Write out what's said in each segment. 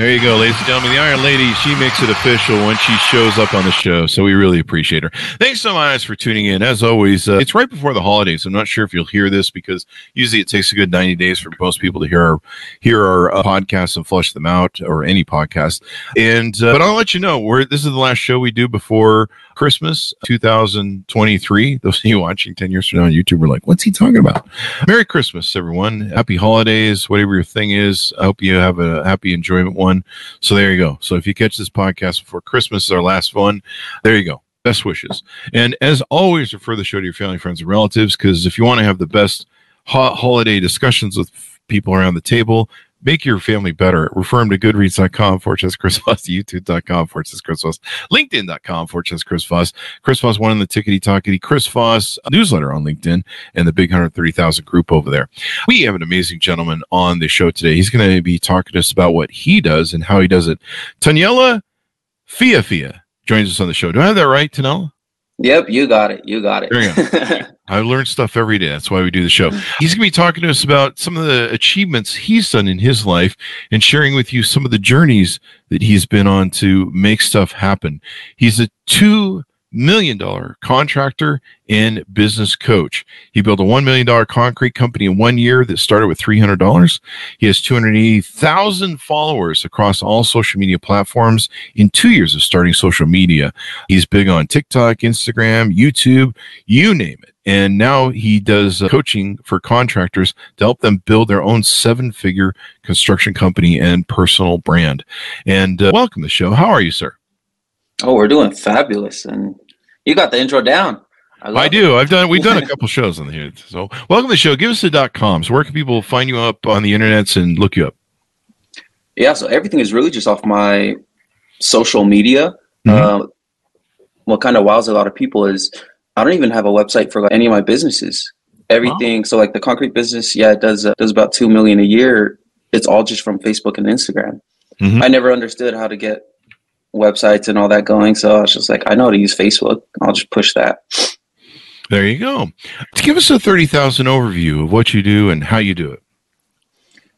There you go, ladies and gentlemen. The Iron Lady, she makes it official when she shows up on the show. So we really appreciate her. Thanks so much for tuning in. As always, uh, it's right before the holidays. I'm not sure if you'll hear this because usually it takes a good 90 days for most people to hear our, hear our uh, podcasts and flush them out or any podcast. And, uh, but I'll let you know, we're, this is the last show we do before Christmas 2023. Those of you watching 10 years from now on YouTube are like, what's he talking about? Merry Christmas, everyone. Happy holidays, whatever your thing is. I hope you have a happy enjoyment one. So there you go. So if you catch this podcast before Christmas is our last one, there you go. Best wishes. And as always, refer the show to your family, friends, and relatives because if you want to have the best ho- holiday discussions with people around the table, make your family better. Refer them to goodreads.com, forward slash Chris Voss, youtube.com, forward slash Chris Voss, linkedin.com, forward slash Chris Voss, Chris Voss, one in the tickety talkety, Chris Voss newsletter on LinkedIn, and the big 130,000 group over there. We have an amazing gentleman on the show today. He's going to be talking to us about what he does and how he does it. Taniela Fiefia joins us on the show. Do I have that right, Tanella? Yep, you got it. You got it. There you go. I learn stuff every day. That's why we do the show. He's going to be talking to us about some of the achievements he's done in his life and sharing with you some of the journeys that he's been on to make stuff happen. He's a two million dollar contractor and business coach. He built a $1 million concrete company in one year that started with $300. He has 280,000 followers across all social media platforms in two years of starting social media. He's big on TikTok, Instagram, YouTube, you name it. And now he does uh, coaching for contractors to help them build their own seven figure construction company and personal brand. And uh, welcome to the show. How are you, sir? Oh, we're doing fabulous, and you got the intro down. I, I do. I've done. We've done a couple shows on here. So, welcome to the show. Give us the dot coms. Where can people find you up on the internets and look you up? Yeah. So everything is really just off my social media. Mm-hmm. Uh, what kind of wows a lot of people is I don't even have a website for like, any of my businesses. Everything. Oh. So like the concrete business, yeah, it does uh, does about two million a year. It's all just from Facebook and Instagram. Mm-hmm. I never understood how to get websites and all that going. So I was just like, I know how to use Facebook. I'll just push that. There you go. Give us a 30,000 overview of what you do and how you do it.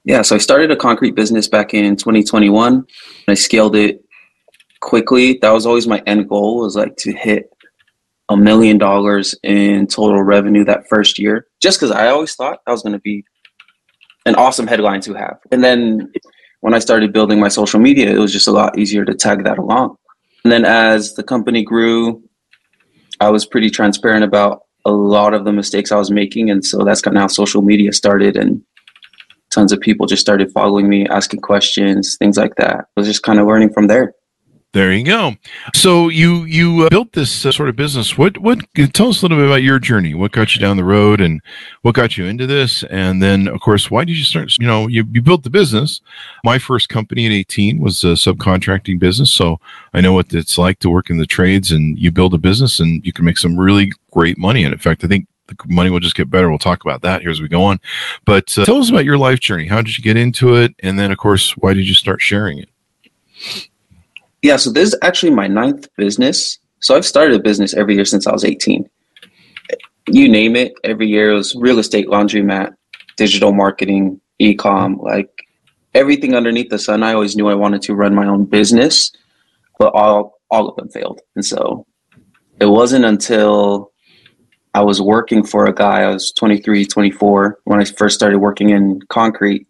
Yeah, so I started a concrete business back in 2021. I scaled it quickly. That was always my end goal was like to hit a million dollars in total revenue that first year. Just because I always thought that was going to be an awesome headline to have. And then when I started building my social media, it was just a lot easier to tag that along. And then as the company grew, I was pretty transparent about a lot of the mistakes I was making. And so that's kind of how social media started. And tons of people just started following me, asking questions, things like that. I was just kind of learning from there. There you go. So you you uh, built this uh, sort of business. What what tell us a little bit about your journey? What got you down the road, and what got you into this? And then, of course, why did you start? You know, you, you built the business. My first company at eighteen was a subcontracting business, so I know what it's like to work in the trades. And you build a business, and you can make some really great money. And in fact, I think the money will just get better. We'll talk about that here as we go on. But uh, tell us about your life journey. How did you get into it? And then, of course, why did you start sharing it? Yeah, so this is actually my ninth business. So I've started a business every year since I was 18. You name it, every year it was real estate, laundromat, digital marketing, e-com, like everything underneath the sun. I always knew I wanted to run my own business, but all all of them failed. And so it wasn't until I was working for a guy, I was 23, 24 when I first started working in concrete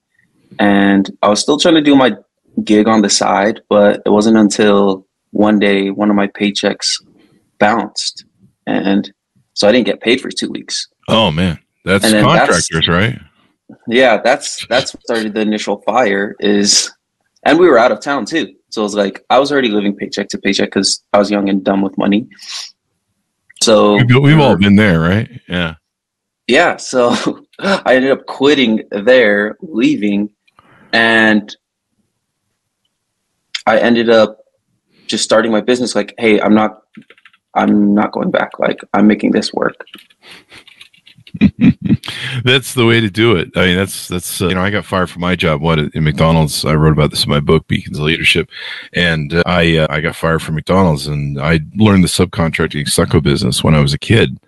and I was still trying to do my gig on the side, but it wasn't until one day one of my paychecks bounced, and so I didn't get paid for two weeks. Oh man, that's contractors, that's, right? Yeah, that's that's what started the initial fire. Is and we were out of town too, So it was like I was already living paycheck to paycheck because I was young and dumb with money. So we've, we've all been there, right? Yeah. Yeah. So I ended up quitting there, leaving, and I ended up just starting my business. Like, hey, I'm not, I'm not going back. Like, I'm making this work. that's the way to do it. I mean, that's that's uh, you know, I got fired from my job. What in McDonald's? I wrote about this in my book, Beacons of Leadership, and uh, I uh, I got fired from McDonald's, and I learned the subcontracting stucco business when I was a kid,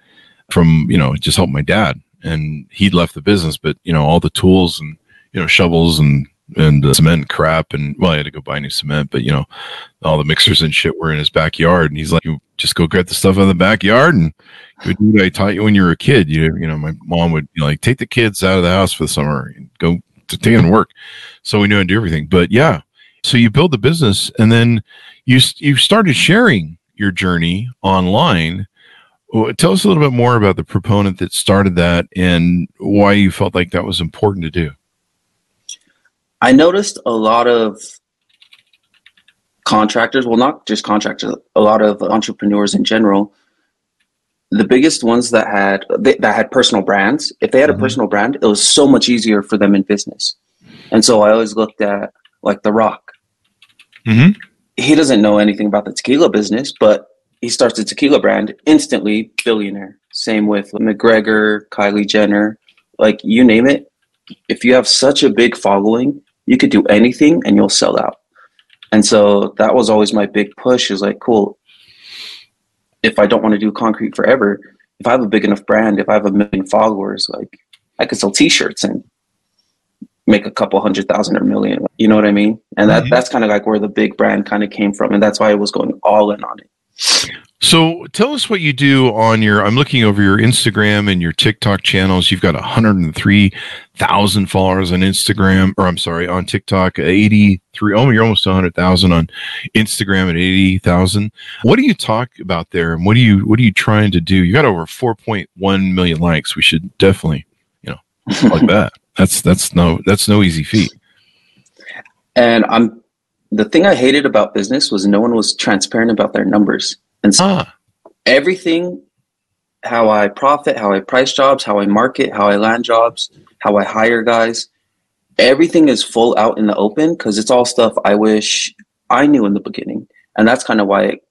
from you know just help my dad, and he'd left the business, but you know all the tools and you know shovels and and uh, cement crap and well i had to go buy new cement but you know all the mixers and shit were in his backyard and he's like you just go get the stuff out of the backyard and go do what i taught you when you were a kid. You, you know my mom would like take the kids out of the house for the summer and go to take to work. So we knew how to do everything but yeah. So you build the business and then you you started sharing your journey online. Tell us a little bit more about the proponent that started that and why you felt like that was important to do I noticed a lot of contractors, well, not just contractors, a lot of entrepreneurs in general. The biggest ones that had that had personal brands, if they had mm-hmm. a personal brand, it was so much easier for them in business. And so I always looked at like The Rock. Mm-hmm. He doesn't know anything about the tequila business, but he starts a tequila brand instantly billionaire. Same with McGregor, Kylie Jenner, like you name it. If you have such a big following, you could do anything and you'll sell out. And so that was always my big push is like, cool, if I don't want to do concrete forever, if I have a big enough brand, if I have a million followers, like I could sell t-shirts and make a couple hundred thousand or million. You know what I mean? And that, mm-hmm. that's kind of like where the big brand kind of came from. And that's why I was going all in on it. So tell us what you do on your. I'm looking over your Instagram and your TikTok channels. You've got 103,000 followers on Instagram, or I'm sorry, on TikTok, 83. Oh, you're almost 100,000 on Instagram at 80,000. What do you talk about there, and what do you what are you trying to do? You got over 4.1 million likes. We should definitely, you know, like that. That's that's no that's no easy feat. And I'm the thing I hated about business was no one was transparent about their numbers. And so ah. everything, how I profit, how I price jobs, how I market, how I land jobs, how I hire guys, everything is full out in the open because it's all stuff I wish I knew in the beginning. And that's kind of why it,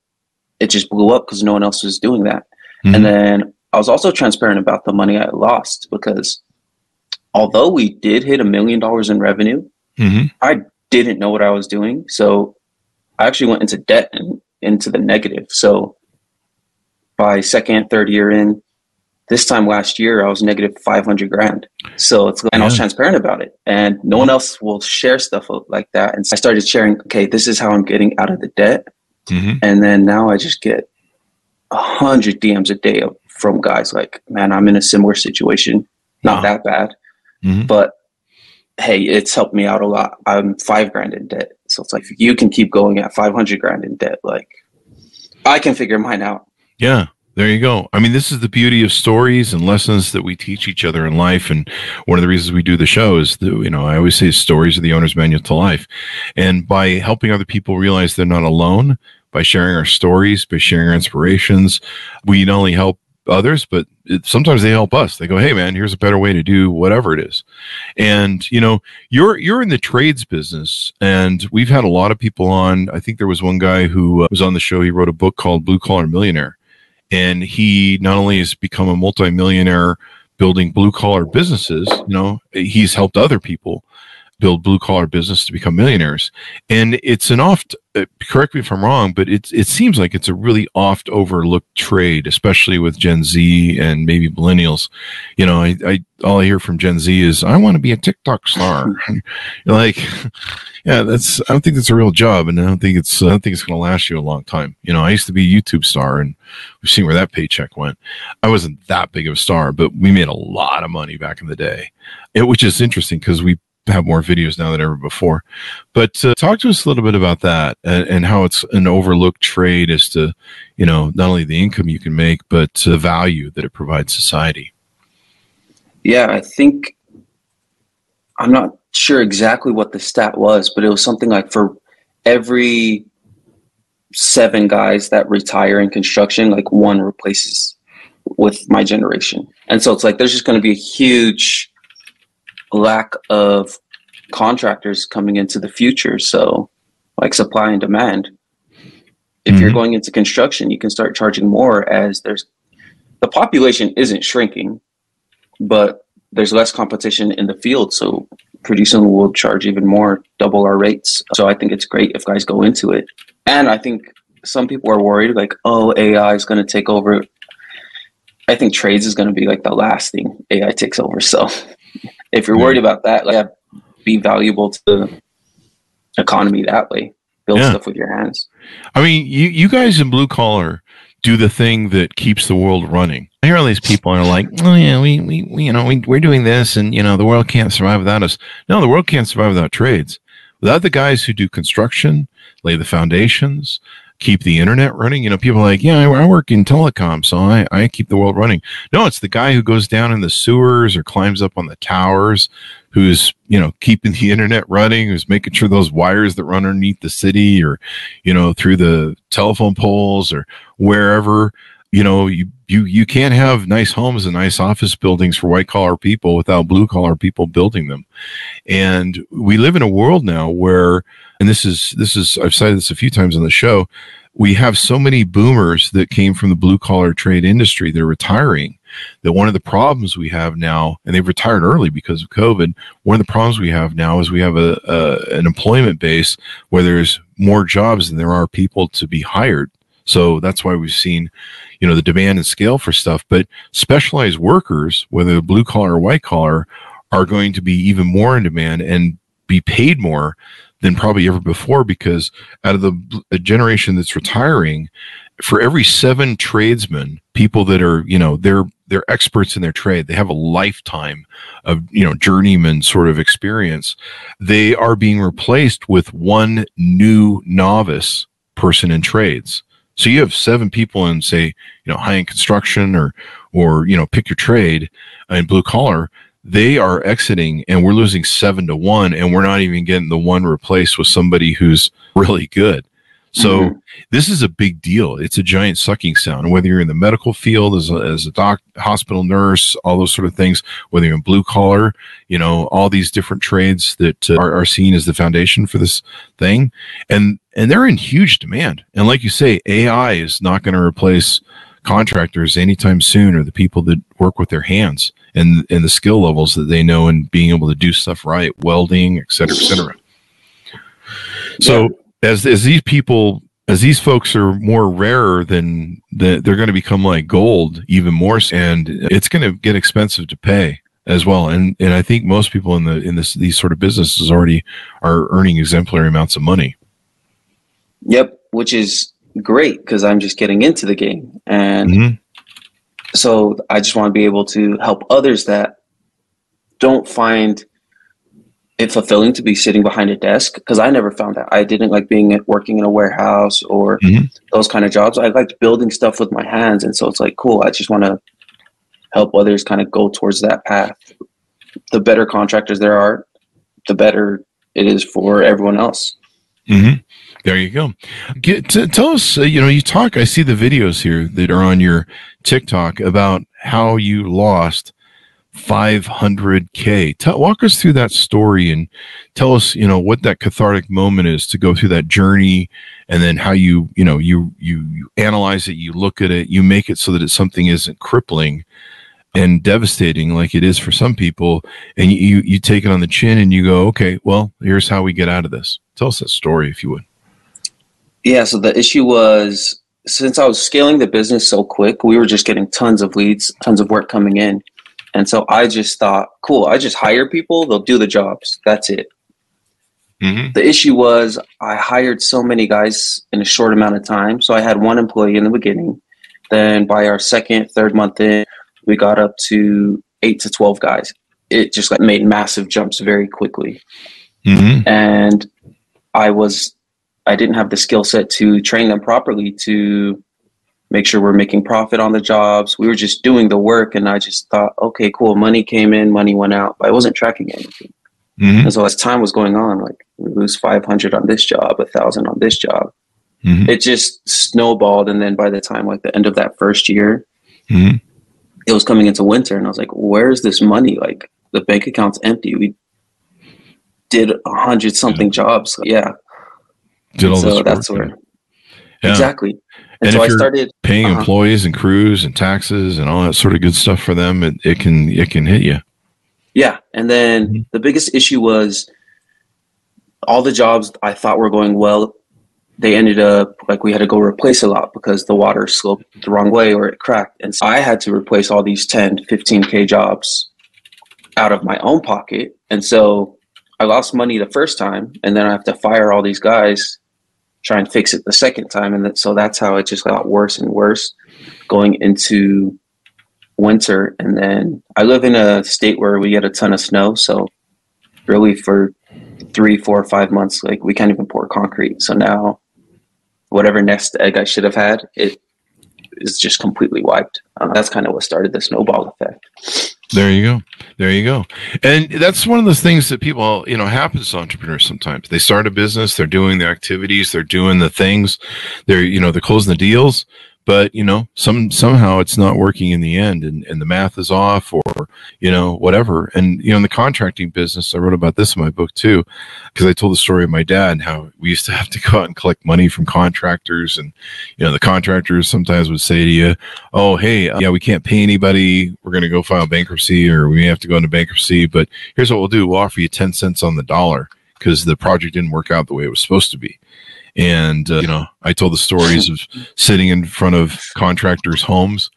it just blew up because no one else was doing that. Mm-hmm. And then I was also transparent about the money I lost because although we did hit a million dollars in revenue, mm-hmm. I didn't know what I was doing. So I actually went into debt and into the negative. So by second, third year in, this time last year I was negative 500 grand. So it's, and yeah. I was transparent about it and no one else will share stuff like that. And so I started sharing, okay, this is how I'm getting out of the debt. Mm-hmm. And then now I just get a hundred DMs a day from guys like, man, I'm in a similar situation. Not wow. that bad, mm-hmm. but hey, it's helped me out a lot. I'm five grand in debt. So it's like, you can keep going at 500 grand in debt, like I can figure mine out. Yeah. There you go. I mean, this is the beauty of stories and lessons that we teach each other in life. And one of the reasons we do the show is that, you know, I always say stories are the owner's manual to life. And by helping other people realize they're not alone, by sharing our stories, by sharing our inspirations, we not only help others, but it, sometimes they help us. They go, "Hey, man, here's a better way to do whatever it is." And you know, you're you're in the trades business, and we've had a lot of people on. I think there was one guy who uh, was on the show. He wrote a book called Blue Collar Millionaire, and he not only has become a multimillionaire building blue collar businesses. You know, he's helped other people build blue collar business to become millionaires. And it's an oft, uh, correct me if I'm wrong, but it, it seems like it's a really oft overlooked trade, especially with Gen Z and maybe millennials. You know, I, I all I hear from Gen Z is, I want to be a TikTok star. like, yeah, that's, I don't think that's a real job. And I don't think it's, I don't think it's going to last you a long time. You know, I used to be a YouTube star and we've seen where that paycheck went. I wasn't that big of a star, but we made a lot of money back in the day. It, which is interesting because we have more videos now than ever before. But uh, talk to us a little bit about that and, and, how it's an overlooked trade as to, you know, not only the income you can make, but the value that it provides society. Yeah, I think I'm not sure exactly what the stat was, but it was something like for every seven guys that retire in construction, like one replaces with my generation. And so it's like there's just going to be a huge lack of contractors coming into the future. So, like supply and demand. If mm-hmm. you're going into construction, you can start charging more as there's the population isn't shrinking, but there's less competition in the field. So, producing will charge even more, double our rates. So, I think it's great if guys go into it. And I think some people are worried like, oh, AI is going to take over. I think trades is going to be like the last thing AI takes over. So, if you're worried about that, like be valuable to the economy that way. Build yeah. stuff with your hands. I mean, you you guys in blue collar do the thing that keeps the world running. I hear all these people are like, oh yeah, we, we, we you know we, we're doing this, and you know the world can't survive without us. No, the world can't survive without trades. Without the guys who do construction, lay the foundations, keep the internet running. You know, people are like, yeah, I, I, work in telecom, so I, I keep the world running. No, it's the guy who goes down in the sewers or climbs up on the towers, who's, you know, keeping the internet running, who's making sure those wires that run underneath the city or, you know, through the telephone poles or wherever, you know, you, you, you can't have nice homes and nice office buildings for white collar people without blue collar people building them. And we live in a world now where, and this is this is I've cited this a few times on the show. We have so many boomers that came from the blue collar trade industry. They're retiring. That one of the problems we have now, and they've retired early because of COVID. One of the problems we have now is we have a, a an employment base where there's more jobs than there are people to be hired. So that's why we've seen, you know, the demand and scale for stuff. But specialized workers, whether blue collar or white collar, are going to be even more in demand and be paid more than probably ever before because out of the a generation that's retiring, for every seven tradesmen, people that are, you know, they're they're experts in their trade. They have a lifetime of, you know, journeyman sort of experience. They are being replaced with one new novice person in trades. So you have seven people in, say, you know, high end construction or, or you know, pick your trade in blue collar they are exiting and we're losing seven to one and we're not even getting the one replaced with somebody who's really good. So mm-hmm. this is a big deal. It's a giant sucking sound whether you're in the medical field as a, as a doc hospital nurse all those sort of things whether you're in blue collar you know all these different trades that uh, are, are seen as the foundation for this thing. And and they're in huge demand. And like you say ai is not going to replace contractors anytime soon or the people that work with their hands and and the skill levels that they know and being able to do stuff right, welding, et cetera, et cetera. So yeah. as as these people as these folks are more rarer than the, they're going to become like gold even more and it's going to get expensive to pay as well and and i think most people in the in this these sort of businesses already are earning exemplary amounts of money yep which is great because i'm just getting into the game and mm-hmm so I just want to be able to help others that don't find it fulfilling to be sitting behind a desk because I never found that. I didn't like being at working in a warehouse or mm-hmm. those kind of jobs. I liked building stuff with my hands, and so it's like cool. I just want to help others kind of go towards that path. The better contractors there are, the better it is for everyone else. Mm-hmm. There you go. Get, tell us, uh, you know, you talk, I see the videos here that are on your TikTok about how you lost 500K. Tell, walk us through that story and tell us, you know, what that cathartic moment is to go through that journey and then how you, you know, you, you, you analyze it, you look at it, you make it so that it's something isn't crippling and devastating like it is for some people. And you, you take it on the chin and you go, okay, well, here's how we get out of this. Tell us that story if you would. Yeah, so the issue was since I was scaling the business so quick, we were just getting tons of leads, tons of work coming in. And so I just thought, cool, I just hire people, they'll do the jobs. That's it. Mm-hmm. The issue was I hired so many guys in a short amount of time. So I had one employee in the beginning. Then by our second, third month in, we got up to eight to 12 guys. It just like made massive jumps very quickly. Mm-hmm. And I was I didn't have the skill set to train them properly to make sure we're making profit on the jobs. We were just doing the work, and I just thought, okay, cool. Money came in, money went out, but I wasn't tracking anything. Mhm. And so as time was going on, like we lose 500 on this job, a thousand on this job. Mhm. It just snowballed. And then by the time like the end of that first year, Mhm. it was coming into winter and I was like, where's this money? Like the bank account's empty. We did a hundred something jobs. Yeah. Did all so this that's work, where Yeah. exactly. And, And so if I started paying Uh-huh. employees and crews and taxes and all that sort of good stuff for them, it, it can it can hit you. Yeah. And then Mhm. the biggest issue was all the jobs I thought were going well, they ended up like we had to go replace a lot because the water sloped the wrong way or it cracked. And so I had to replace all these 10, 15K jobs out of my own pocket. And so I lost money the first time and then I have to fire all these guys, try and fix it the second time. And that, so that's how it just got worse and worse going into winter. And then I live in a state where we get a ton of snow. So really for three, four, five months, like we can't even pour concrete. So now whatever nest egg I should have had, it is just completely wiped. Uh, that's kind of what started the snowball effect. There you go. There you go. And that's one of those things that people, you know, happens to entrepreneurs sometimes. They start a business, they're doing the activities, they're doing the things, they're, you know, they're closing the deals, but you know, some somehow it's not working in the end and, and the math is off or, you know, whatever. And you know, in the contracting business, I wrote about this in my book too, because I told the story of my dad, how we used to have to go out and collect money from contractors and you know, the contractors sometimes would say to you, oh hey uh, yeah we can't pay anybody. We're going to go file bankruptcy or we may have to go into bankruptcy but here's what we'll do. We'll offer you 10 cents on the dollar because the project didn't work out the way it was supposed to be and uh, you know i told the stories of sitting in front of contractors homes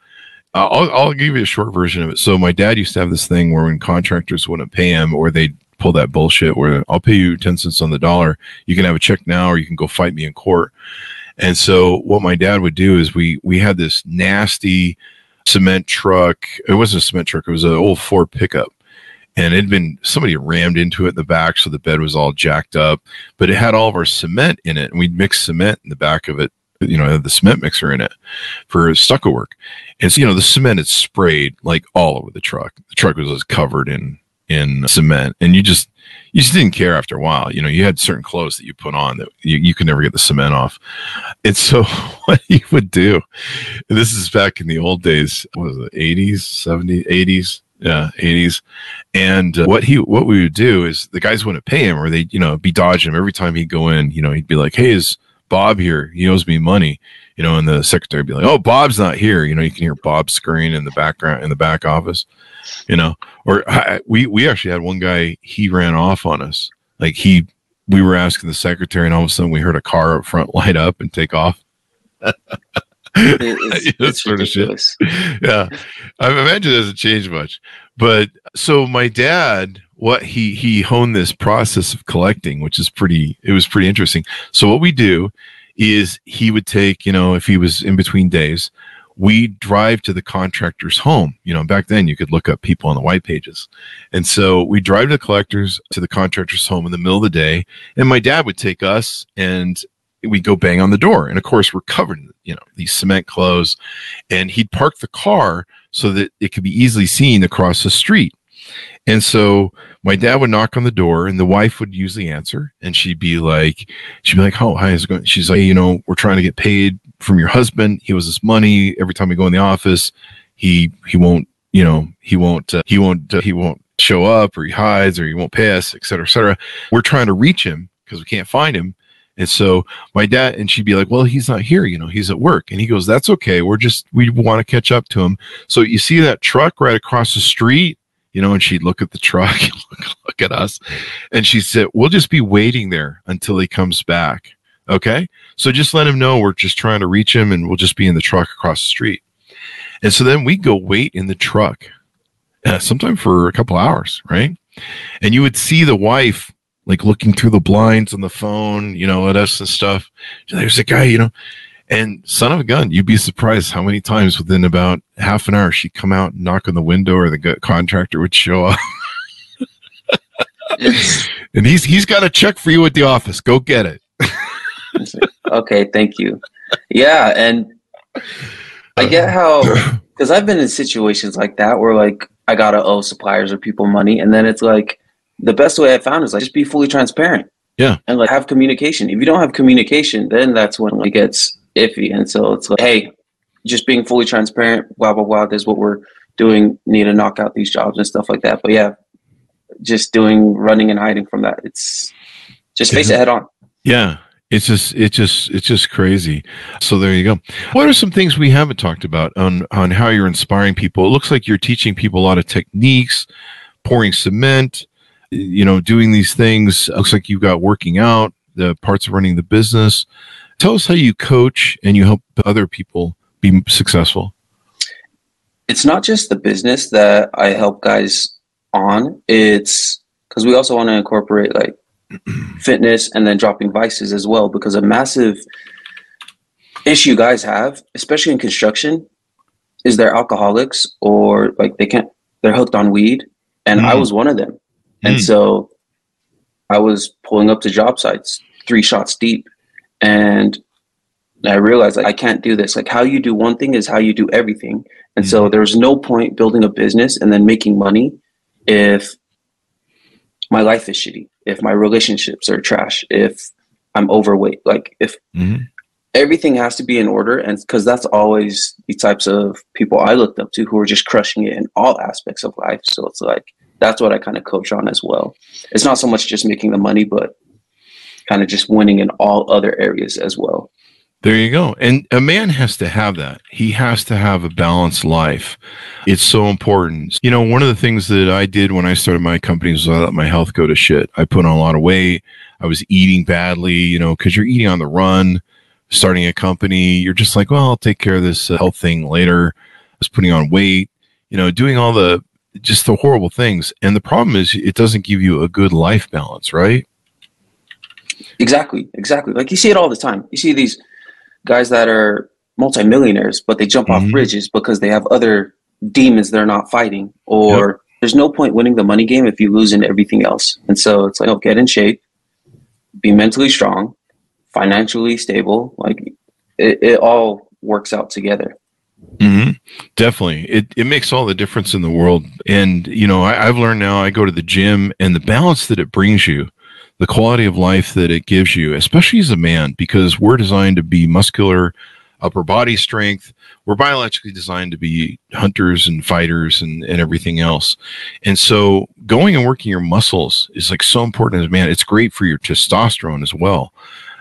uh, I'll, I'll give you a short version of it so my dad used to have this thing where when contractors wouldn't pay him or they'd pull that bullshit where i'll pay you 10 cents on the dollar you can have a check now or you can go fight me in court and so what my dad would do is we we had this nasty cement truck. It wasn't a cement truck. It was an old Ford pickup. And it had been somebody rammed into it in the back, so the bed was all jacked up. But it had all of our cement in it, and we'd mix cement in the back of it. You know, the cement mixer in it for stucco work. And so, you know, the cement had sprayed like all over the truck. The truck was just covered in in cement, and you just you just didn't care after a while. You know, you had certain clothes that you put on that you, you could never get the cement off. And so what he would do, this is back in the old days, what was it, 80s, 70s, 80s? Yeah, 80s. And uh, what he what we would do is the guys wouldn't pay him or they'd, you know, be dodging him every time he'd go in, you know, he'd be like, Hey, is Bob here? He owes me money. You know, and the secretary would be like, Oh, Bob's not here. You know, you can hear Bob scurrying in the background in the back office, you know. Or I, we we actually had one guy, he ran off on us. Like he we were asking the secretary, and all of a sudden we heard a car up front light up and take off. It- it's, it's shit. ridiculous. yeah, I imagine it doesn't change much. But so my dad, what he he honed this process of collecting, which is pretty. It was pretty interesting. So what we do is he would take, you know, if he was in between days, we drive to the contractor's home. You know, back then you could look up people on the white pages. And so we drive to the collectors to the contractor's home in the middle of the day. And my dad would take us and we go bang on the door. And of course, we're covered in, you know, these cement clothes. And he'd park the car so that it could be easily seen across the street. And so my dad would knock on the door and the wife would usually answer and she'd be like, she'd be like, Oh, hi, how's it going? She's like, you know, we're trying to get paid from your husband. He owes us money every time we go in the office. He, he won't, you know, he won't, uh, he won't, uh, he won't show up or he hides or he won't pay us, et cetera, et cetera. We're trying to reach him because we can't find him. And so my dad, and she'd be like, well, he's not here, you know, he's at work. And he goes, that's okay. We're just, we want to catch up to him. So you see that truck right across the street, you know, and she'd look at the truck, look, look at us. And she said, we'll just be waiting there until he comes back. Okay. So just let him know we're just trying to reach him and we'll just be in the truck across the street. And so then we go wait in the truck, uh, sometime for a couple hours, right? And you would see the wife like looking through the blinds on the phone, you know, at us and stuff. There's a guy, you know, and son of a gun, you'd be surprised how many times within about half an hour she'd come out and knock on the window or the contractor would show up. And he's he's got a check for you at the office. Go get it. okay, thank you. Yeah, and I get uh, how because I've been in situations like that where like I gotta owe suppliers or people money, and then it's like the best way I found is like just be fully transparent. Yeah. And like have communication. If you don't have communication, then that's when it gets iffy. And so it's like, hey, just being fully transparent, blah, blah, blah. This is what we're doing. Need to knock out these jobs and stuff like that. But yeah, just doing running and hiding from that. It's just face it head on. Yeah. It's just it's just it's just crazy. So there you go. What are some things we haven't talked about on on how you're inspiring people? It looks like you're teaching people a lot of techniques, pouring cement, you know, doing these things. Looks like you've got working out, the parts of running the business. Tell us how you coach and you help other people be successful. It's not just the business that I help guys on. It's because we also want to incorporate like fitness and then dropping vices as well because a massive issue guys have especially in construction is they're alcoholics or like they can't they're hooked on weed and mm. i was one of them and mm. so i was pulling up to job sites three shots deep and i realized like i can't do this like how you do one thing is how you do everything and mm. so there's no point building a business and then making money if my life is shitty, if my relationships are trash, if I'm overweight, like if mm-hmm. everything has to be in order, and because that's always the types of people I looked up to who are just crushing it in all aspects of life. So it's like that's what I kind of coach on as well. It's not so much just making the money, but kind of just winning in all other areas as well. There you go. And a man has to have that. He has to have a balanced life. It's so important. You know, one of the things that I did when I started my company was I let my health go to shit. I put on a lot of weight. I was eating badly, you know, because you're eating on the run, starting a company. You're just like, well, I'll take care of this uh, health thing later. I was putting on weight, you know, doing all the just the horrible things. And the problem is it doesn't give you a good life balance, right? Exactly. Exactly. Like you see it all the time. You see these guys that are multimillionaires, but they jump mm-hmm. off bridges because they have other demons they're not fighting. Or yep. there's no point winning the money game if you lose in everything else. And so it's like, oh, get in shape, be mentally strong, financially stable. Like it, it all works out together. Mm-hmm. Definitely. It, it makes all the difference in the world. And, you know, I, I've learned now I go to the gym and the balance that it brings you the quality of life that it gives you, especially as a man, because we're designed to be muscular, upper body strength. We're biologically designed to be hunters and fighters and, and everything else. And so going and working your muscles is like so important as a man. It's great for your testosterone as well.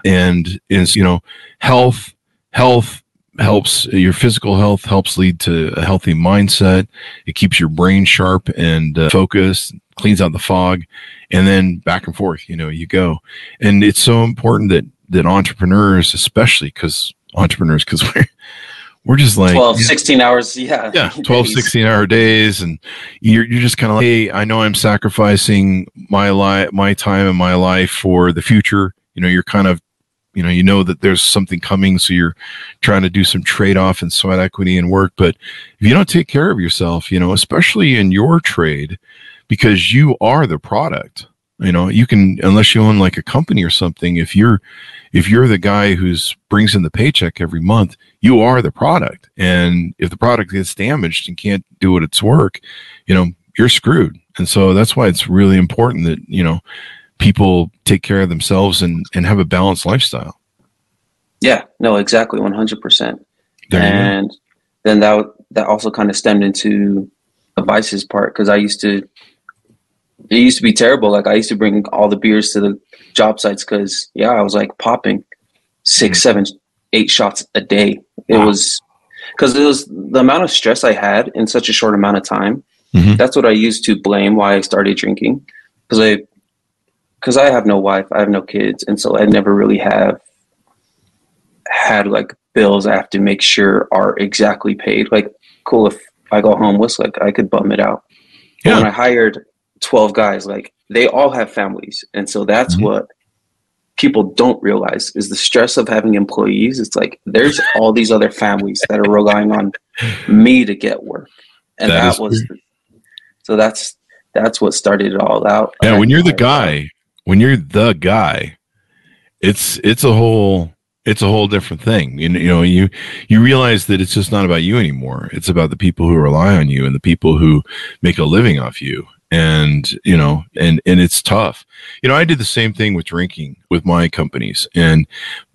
And is, you know, health, health helps your physical health helps lead to a healthy mindset. It keeps your brain sharp and uh, focused, cleans out the fog, and then back and forth. You know, you go, and it's so important that that entrepreneurs, especially because entrepreneurs, because we're we're just like 12 16 hours yeah yeah 12 16 hour days and you're, you're just kind of like hey i know i'm sacrificing my life my time and my life for the future you know you're kind of you know you know that there's something coming so you're trying to do some trade-off and sweat equity and work. But if you don't take care of yourself you know especially in your trade because you are the product you know you can unless you own like a company or something if you're if you're the guy who's brings in the paycheck every month you are the product. And if the product gets damaged and can't do what its work you know you're screwed. And so that's why it's really important that you know people take care of themselves and, and have a balanced lifestyle. Yeah, no, exactly, one hundred percent. And then that that also kind of stemmed into the vices part because I used to. It used to be terrible. Like I used to bring all the beers to the job sites because yeah, I was like popping six, mm-hmm. seven, eight shots a day. It wow. was because it was the amount of stress I had in such a short amount of time. Mm-hmm. That's what I used to blame why I started drinking because I because I have no wife, I have no kids, and so I never really have had like bills I have to make sure are exactly paid. Like, cool if I go home homeless, like I could bum it out. Yeah. when I hired twelve guys, like they all have families, and so that's mm-hmm. what people don't realize is the stress of having employees. It's like there's all these other families that are relying on me to get work, and that, that was so that's that's what started it all out. Yeah, when you're the guy when you're the guy, it's it's a whole it's a whole different thing. You, you know, you you realize that it's just not about you anymore. It's about the people who rely on you and the people who make a living off you. and you know and and it's tough you know i did the same thing with drinking with my companies and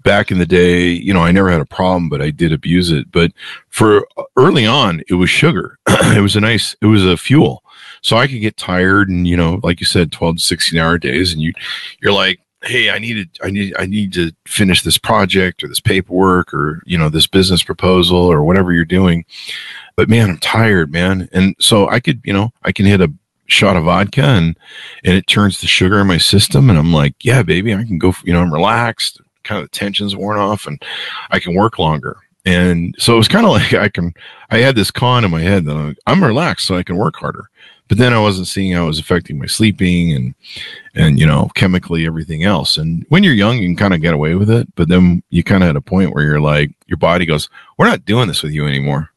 back in the day you know i never had a problem but i did abuse it but for uh, early on it was sugar it was a nice it was a fuel so i could get tired and you know like you said 12 to 16 hour days and you you're like hey i needed i need i need to finish this project or this paperwork or you know this business proposal or whatever you're doing but man i'm tired man and so i could you know i can hit a shot of vodka and and it turns the sugar in my system and I'm like, yeah, baby, I can go. You know, I'm relaxed. Kind of the tension's worn off, and I can work longer. And so it was kind of like I can. I had this con in my head that I'm, I'm relaxed, so I can work harder. But then I wasn't seeing how it was affecting my sleeping and and you know chemically everything else. And when you're young, you can kind of get away with it. But then you kind of at a point where you're like, your body goes, "We're not doing this with you anymore."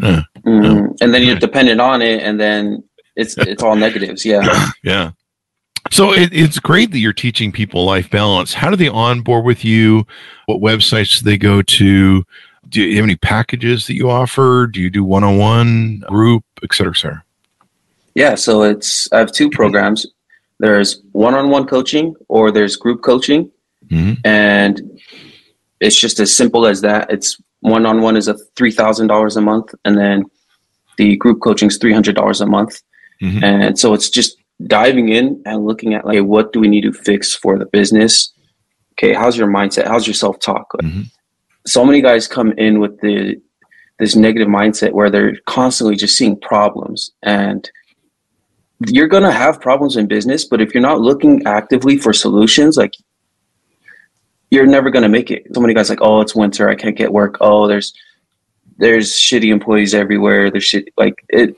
Mm-hmm. no. And then you're dependent on it, and then it's it's all negatives. Yeah. yeah. So it, it's great that you're teaching people life balance. How do they onboard with you? What websites do they go to? Do you have any packages that you offer? Do you do one-on-one, group, et cetera, et cetera? Yeah. So it's I have two programs. There's one-on-one coaching or there's group coaching, mm-hmm. and it's just as simple as that. It's one-on-one is a three thousand dollars a month, and then the group coaching is three hundred dollars a month. Mm-hmm. And so it's just diving in and looking at like, what do we need to fix for the business? Okay, how's your mindset? How's your self talk? Mm-hmm. So many guys come in with the this negative mindset where they're constantly just seeing problems and you're going to have problems in business but if you're not looking actively for solutions like you're never going to make it so many guys like oh it's winter i can't get work oh there's there's shitty employees everywhere there's shit like it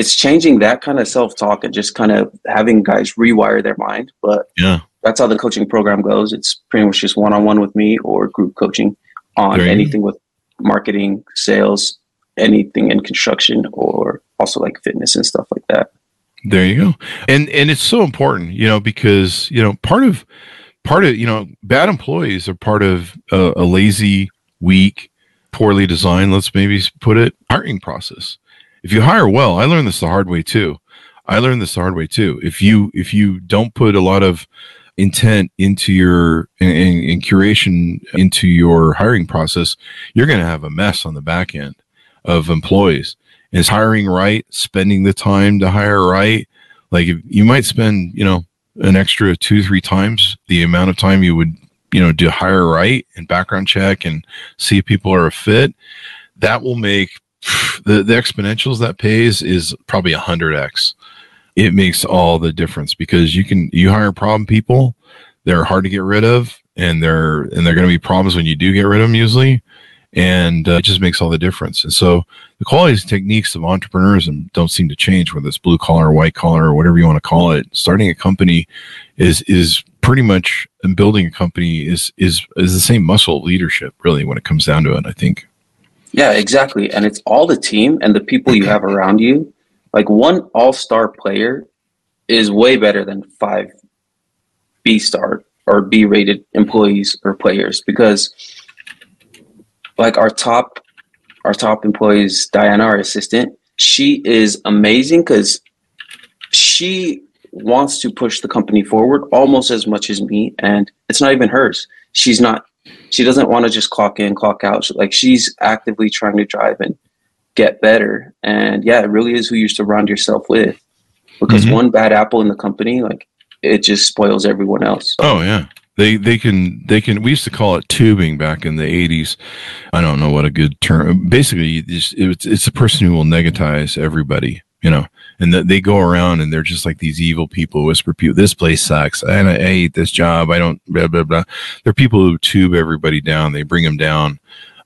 it's changing that kind of self talk and just kind of having guys rewire their mind. But yeah, that's how the coaching program goes. It's pretty much just one on one with me or group coaching on anything with marketing, sales, anything in construction, or also like fitness and stuff like that. There you go. And and it's so important, you know, because you know part of part of you know bad employees are part of a, a lazy, weak, poorly designed. Let's maybe put it hiring process if you hire well, I learned this the hard way too. I learned this the hard way too. If you if you don't put a lot of intent into your and, curation into your hiring process, you're going to have a mess on the back end of employees. Is hiring right? Spending the time to hire right? Like you might spend, you know, an extra two three times the amount of time you would, you know, do hire right and background check and see if people are a fit. That will make the, the exponentials that pays is probably a hundred X. It makes all the difference because you can, you hire problem people. They're hard to get rid of and they're, and they're going to be problems when you do get rid of them usually. And uh, it just makes all the difference. And so the qualities and techniques of entrepreneurism don't seem to change, whether it's blue collar, white collar, or whatever you want to call it. Starting a company is, is pretty much, and building a company is, is, is the same muscle of leadership, really, when it comes down to it, I think. Yeah, exactly. And it's all the team and the people you have around you. Like one all star player is way better than five B star or B rated employees or players because like our top our top employees, Diana, our assistant, she is amazing because she wants to push the company forward almost as much as me and it's not even hers. She's not she doesn't want to just clock in, clock out. She, like she's actively trying to drive and get better. And yeah, it really is who you surround yourself with. Because mm-hmm. one bad apple in the company, like it just spoils everyone else. Oh yeah. They they can they can we used to call it tubing back in the 80s. I don't know what a good term. Basically, it's it's, a person who will negatize everybody, you know and that they go around and they're just like these evil people whisper people this place sucks and I, I hate this job i don't blah blah blah they're people who tube everybody down they bring them down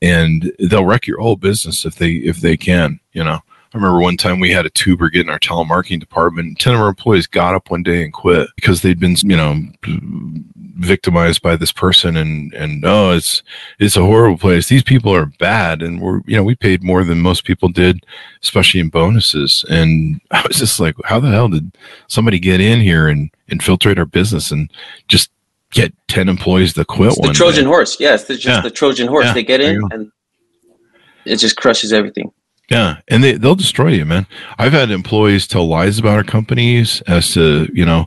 and they'll wreck your whole business if they if they can you know I remember one time we had a tuber get in our telemarketing department. Ten of our employees got up one day and quit because they'd been, you know, victimized by this person and and oh it's it's a horrible place. These people are bad. And we're you know we paid more than most people did especially in bonuses. And i was just like how the hell did somebody get in here and infiltrate our business and just get 10 employees to quit it's the trojan day. horse. Yes it's just yeah. the trojan horse. Yeah, they get in and it just crushes everything. Yeah, and they they'll destroy you, man. I've had employees tell lies about our companies as to you know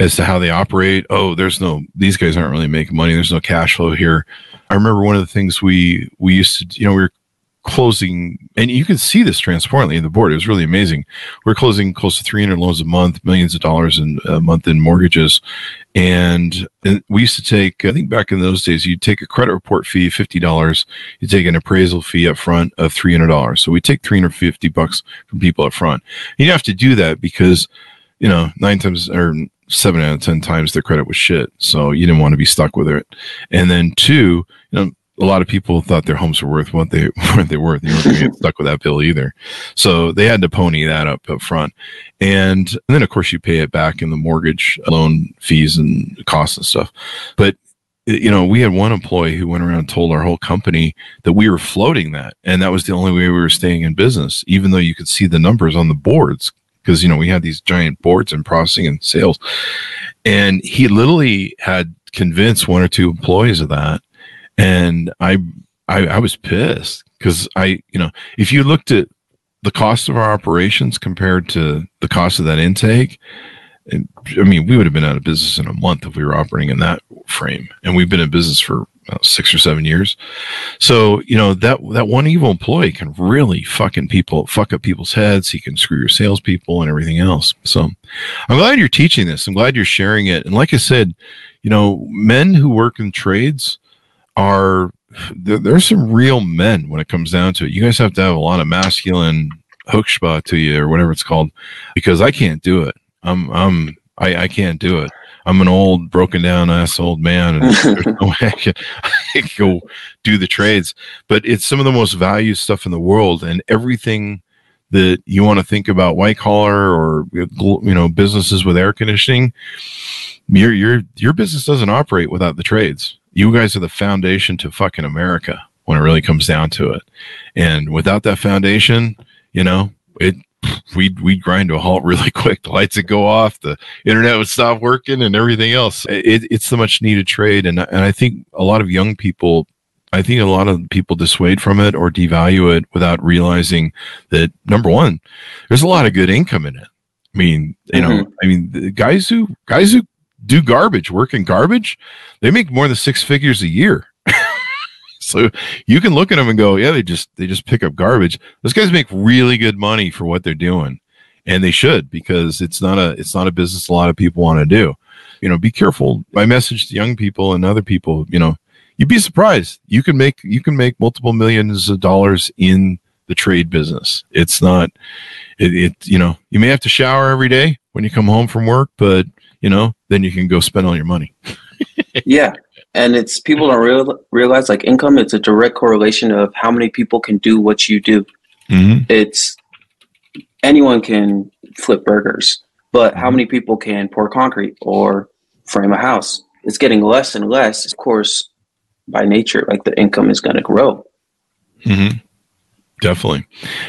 as to how they operate. Oh, there's no these guys aren't really making money. There's no cash flow here. I remember one of the things we we used to you know we were closing, and you can see this transparently in the board. It was really amazing. We're closing close to 300 loans a month, millions of dollars in a month in mortgages. And, we used to take, I think back in those days, you'd take a credit report fee, $50. You take an appraisal fee up front of $300. So we take 350 bucks from people up front. You have to do that because, you know, nine times or seven out of 10 times their credit was shit. So you didn't want to be stuck with it. And then two, you know, a lot of people thought their homes were worth what they weren't they worth. You weren't going to get stuck with that bill either. So they had to pony that up up front. And, and then of course you pay it back in the mortgage loan fees and costs and stuff. But you know, we had one employee who went around and told our whole company that we were floating that. And that was the only way we were staying in business, even though you could see the numbers on the boards. Because, you know, we had these giant boards in processing and sales. And he literally had convinced one or two employees of that and I I, I was pissed because I you know if you looked at the cost of our operations compared to the cost of that intake. and, I mean, we would have been out of business in a month if we were operating in that frame, and we've been in business for six or seven years. So you know that that one evil employee can really fucking people fuck up people's heads. He can screw your salespeople and everything else. So I'm glad you're teaching this. I'm glad you're sharing it. And like I said, you know, men who work in trades, are there's some real men when it comes down to it. You guys have to have a lot of masculine hookshpa to you or whatever it's called because I can't do it. I'm I'm I, I can't do it. I'm an old broken down ass old man and there's no way I can, I can go do the trades. But it's some of the most valued stuff in the world and everything that you want to think about white collar or you know businesses with air conditioning your your your business doesn't operate without the trades you guys are the foundation to fucking America when it really comes down to it. And without that foundation, you know, it we'd we'd grind to a halt really quick. The lights would go off, the internet would stop working, and everything else. It, it's the much needed trade, and and I think a lot of young people. I think a lot of people dissuade from it or devalue it without realizing that number one, there's a lot of good income in it. I mean, you mm-hmm. know, I mean, the guys who guys who do garbage, work in garbage, they make more than six figures a year. So you can look at them and go, yeah, they just they just pick up garbage. Those guys make really good money for what they're doing, and they should because it's not a it's not a business a lot of people want to do. You know, be careful. My message to young people and other people, you know, you'd be surprised. You can make you can make multiple millions of dollars in the trade business. It's not it, it you know, you may have to shower every day when you come home from work, but you know, then you can go spend all your money. yeah. And it's people don't real, realize like income, it's a direct correlation of how many people can do what you do. Mm-hmm. It's anyone can flip burgers, but how mm-hmm. many people can pour concrete or frame a house? It's getting less and less. Of course, by nature, like the income is going to grow. Mm-hmm. Definitely.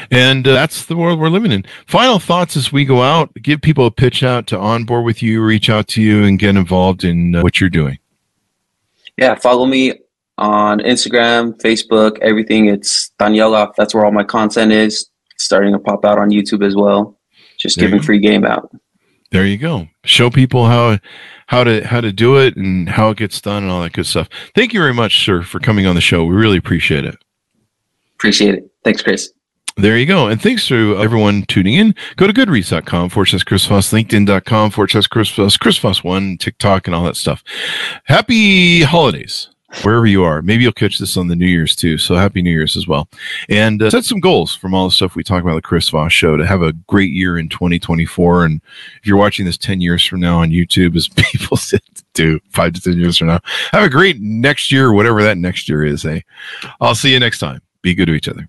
And uh, that's the world we're living in. Final thoughts as we go out, give people a pitch out to onboard with you, reach out to you, and get involved in uh, what you're doing. Yeah, follow me on Instagram, Facebook, everything. It's Taniela. That's where all my content is. starting to pop out on YouTube as well. Just there giving free game out. There you go. Show people how how to how to do it and how it gets done and all that good stuff. Thank you very much, sir, for coming on the show. We really appreciate it. Appreciate it. Thanks, Chris. There you go. And thanks to everyone tuning in. Go to goodreads.com, forward slash Chris Voss, LinkedIn.com, forward slash Chris Voss, Chris Voss 1, TikTok, and all that stuff. Happy holidays wherever you are. Maybe you'll catch this on the New Year's too. So happy New Year's as well. And uh, set some goals from all the stuff we talk about the Chris Voss show to have a great year in 2024. And if you're watching this 10 years from now on YouTube, as people said do five to 10 years from now, have a great next year, whatever that next year is. Hey, I'll see you next time. Be good to each other.